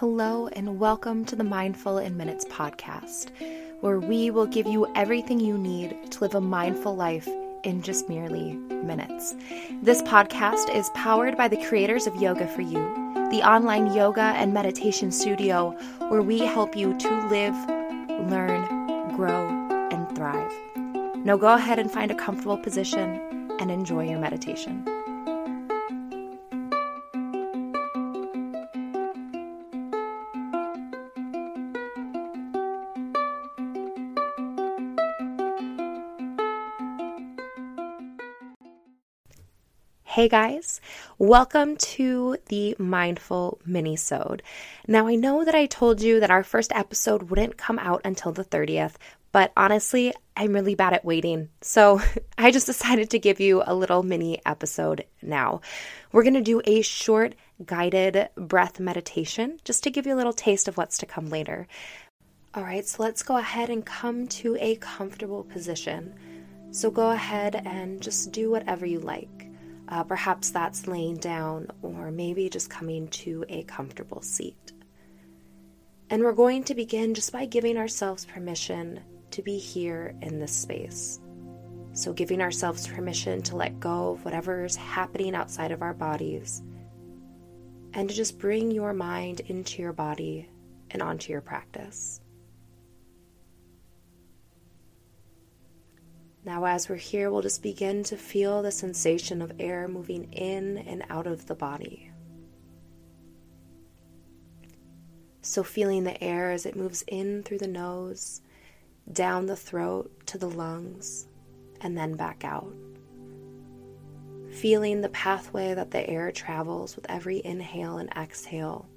Hello, and welcome to the Mindful in Minutes podcast, where we will give you everything you need to live a mindful life in just merely minutes. This podcast is powered by the creators of Yoga for You, the online yoga and meditation studio where we help you to live, learn, grow, and thrive. Now go ahead and find a comfortable position and enjoy your meditation. Hey guys, welcome to the Mindful Minisode. Now I know that I told you that our first episode wouldn't come out until the 30th, but honestly, I'm really bad at waiting. So I just decided to give you a little mini episode now. We're going to do a short guided breath meditation just to give you a little taste of what's to come later. All right, so let's go ahead and come to a comfortable position. So go ahead and just do whatever you like. Uh, perhaps that's laying down or maybe just coming to a comfortable seat. And we're going to begin just by giving ourselves permission to be here in this space. So, giving ourselves permission to let go of whatever is happening outside of our bodies and to just bring your mind into your body and onto your practice. Now, as we're here, we'll just begin to feel the sensation of air moving in and out of the body. So, feeling the air as it moves in through the nose, down the throat to the lungs, and then back out. Feeling the pathway that the air travels with every inhale and exhale.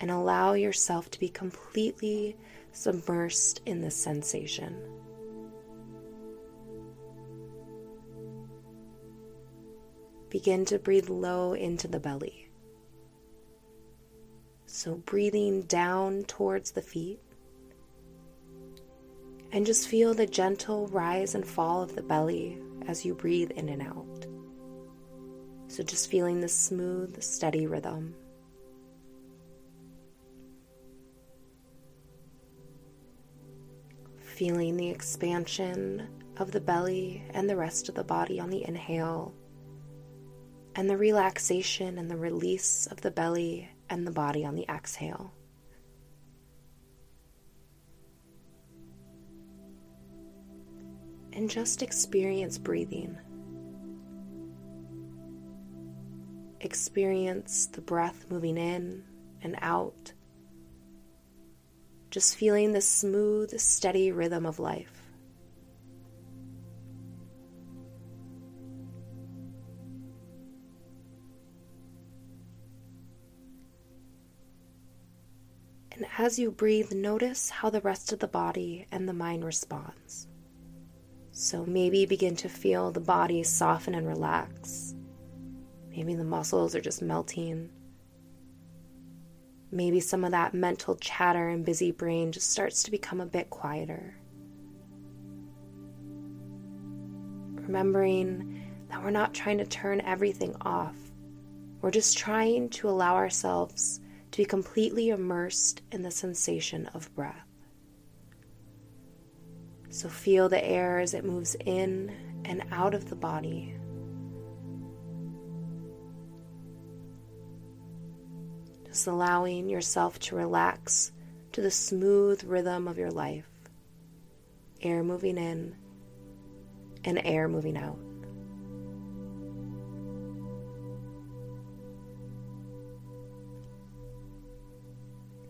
And allow yourself to be completely submersed in this sensation. Begin to breathe low into the belly. So, breathing down towards the feet. And just feel the gentle rise and fall of the belly as you breathe in and out. So, just feeling the smooth, steady rhythm. Feeling the expansion of the belly and the rest of the body on the inhale and the relaxation and the release of the belly and the body on the exhale. And just experience breathing. Experience the breath moving in and out. Just feeling the smooth, steady rhythm of life. And as you breathe, notice how the rest of the body and the mind responds. So maybe begin to feel the body soften and relax. Maybe the muscles are just melting. Maybe some of that mental chatter and busy brain just starts to become a bit quieter. Remembering that we're not trying to turn everything off, we're just trying to allow ourselves to be completely immersed in the sensation of breath. So feel the air as it moves in and out of the body. Just allowing yourself to relax to the smooth rhythm of your life. Air moving in and air moving out.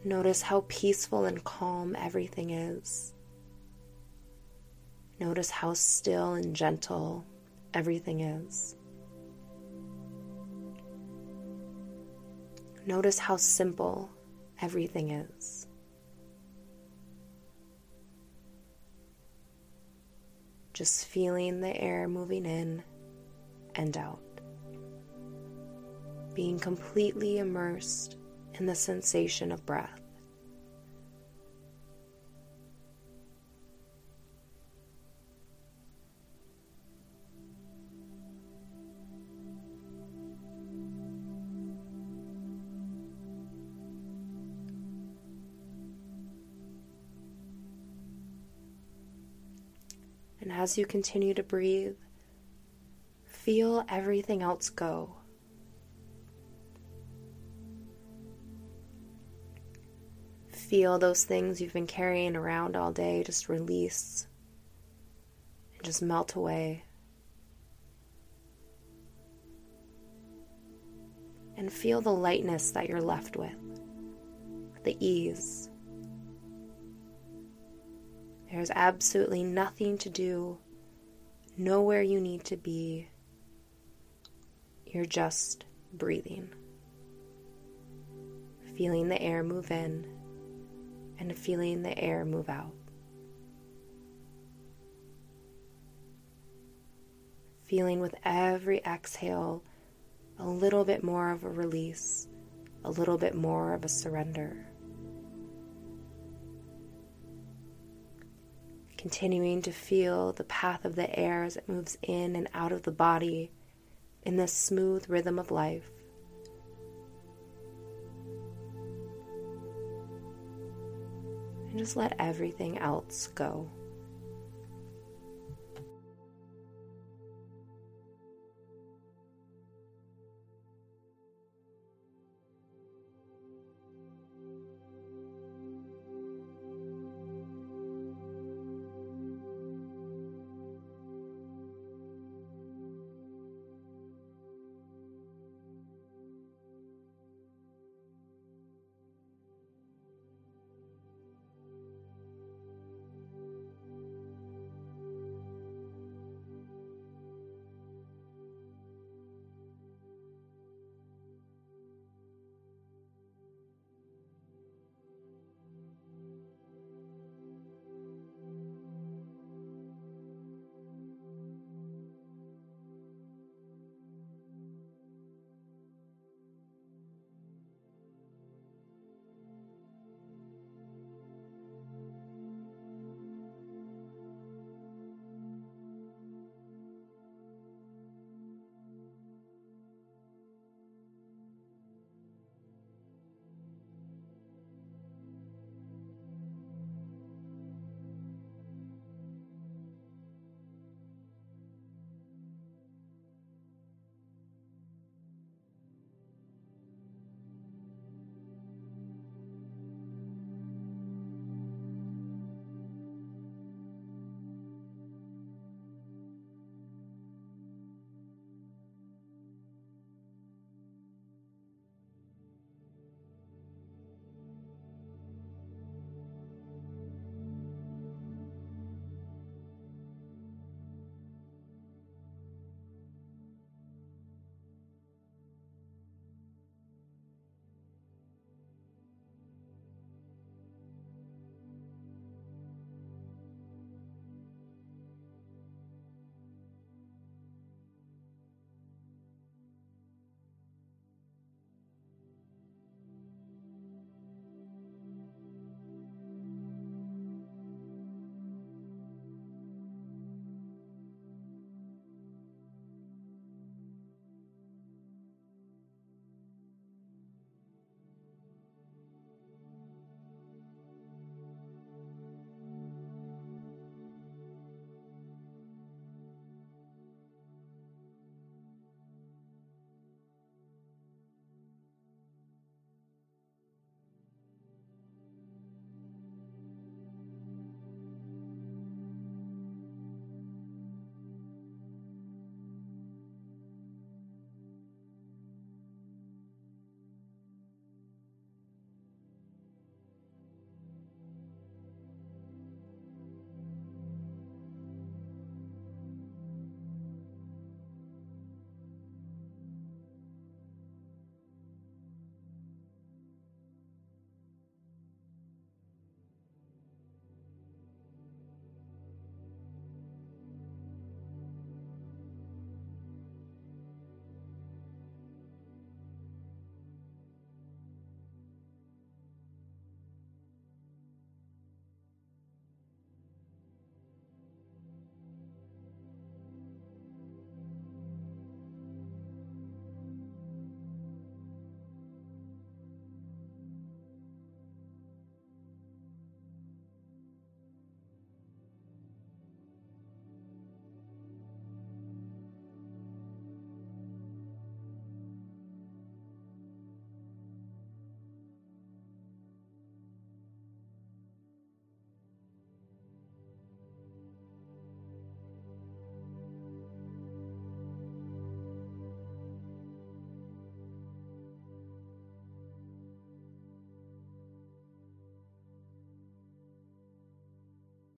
Notice how peaceful and calm everything is. Notice how still and gentle everything is. Notice how simple everything is. Just feeling the air moving in and out. Being completely immersed and the sensation of breath. And as you continue to breathe, feel everything else go. Feel those things you've been carrying around all day just release and just melt away. And feel the lightness that you're left with, the ease. There's absolutely nothing to do, nowhere you need to be. You're just breathing, feeling the air move in and feeling the air move out. Feeling with every exhale a little bit more of a release, a little bit more of a surrender. Continuing to feel the path of the air as it moves in and out of the body in this smooth rhythm of life. And just let everything else go.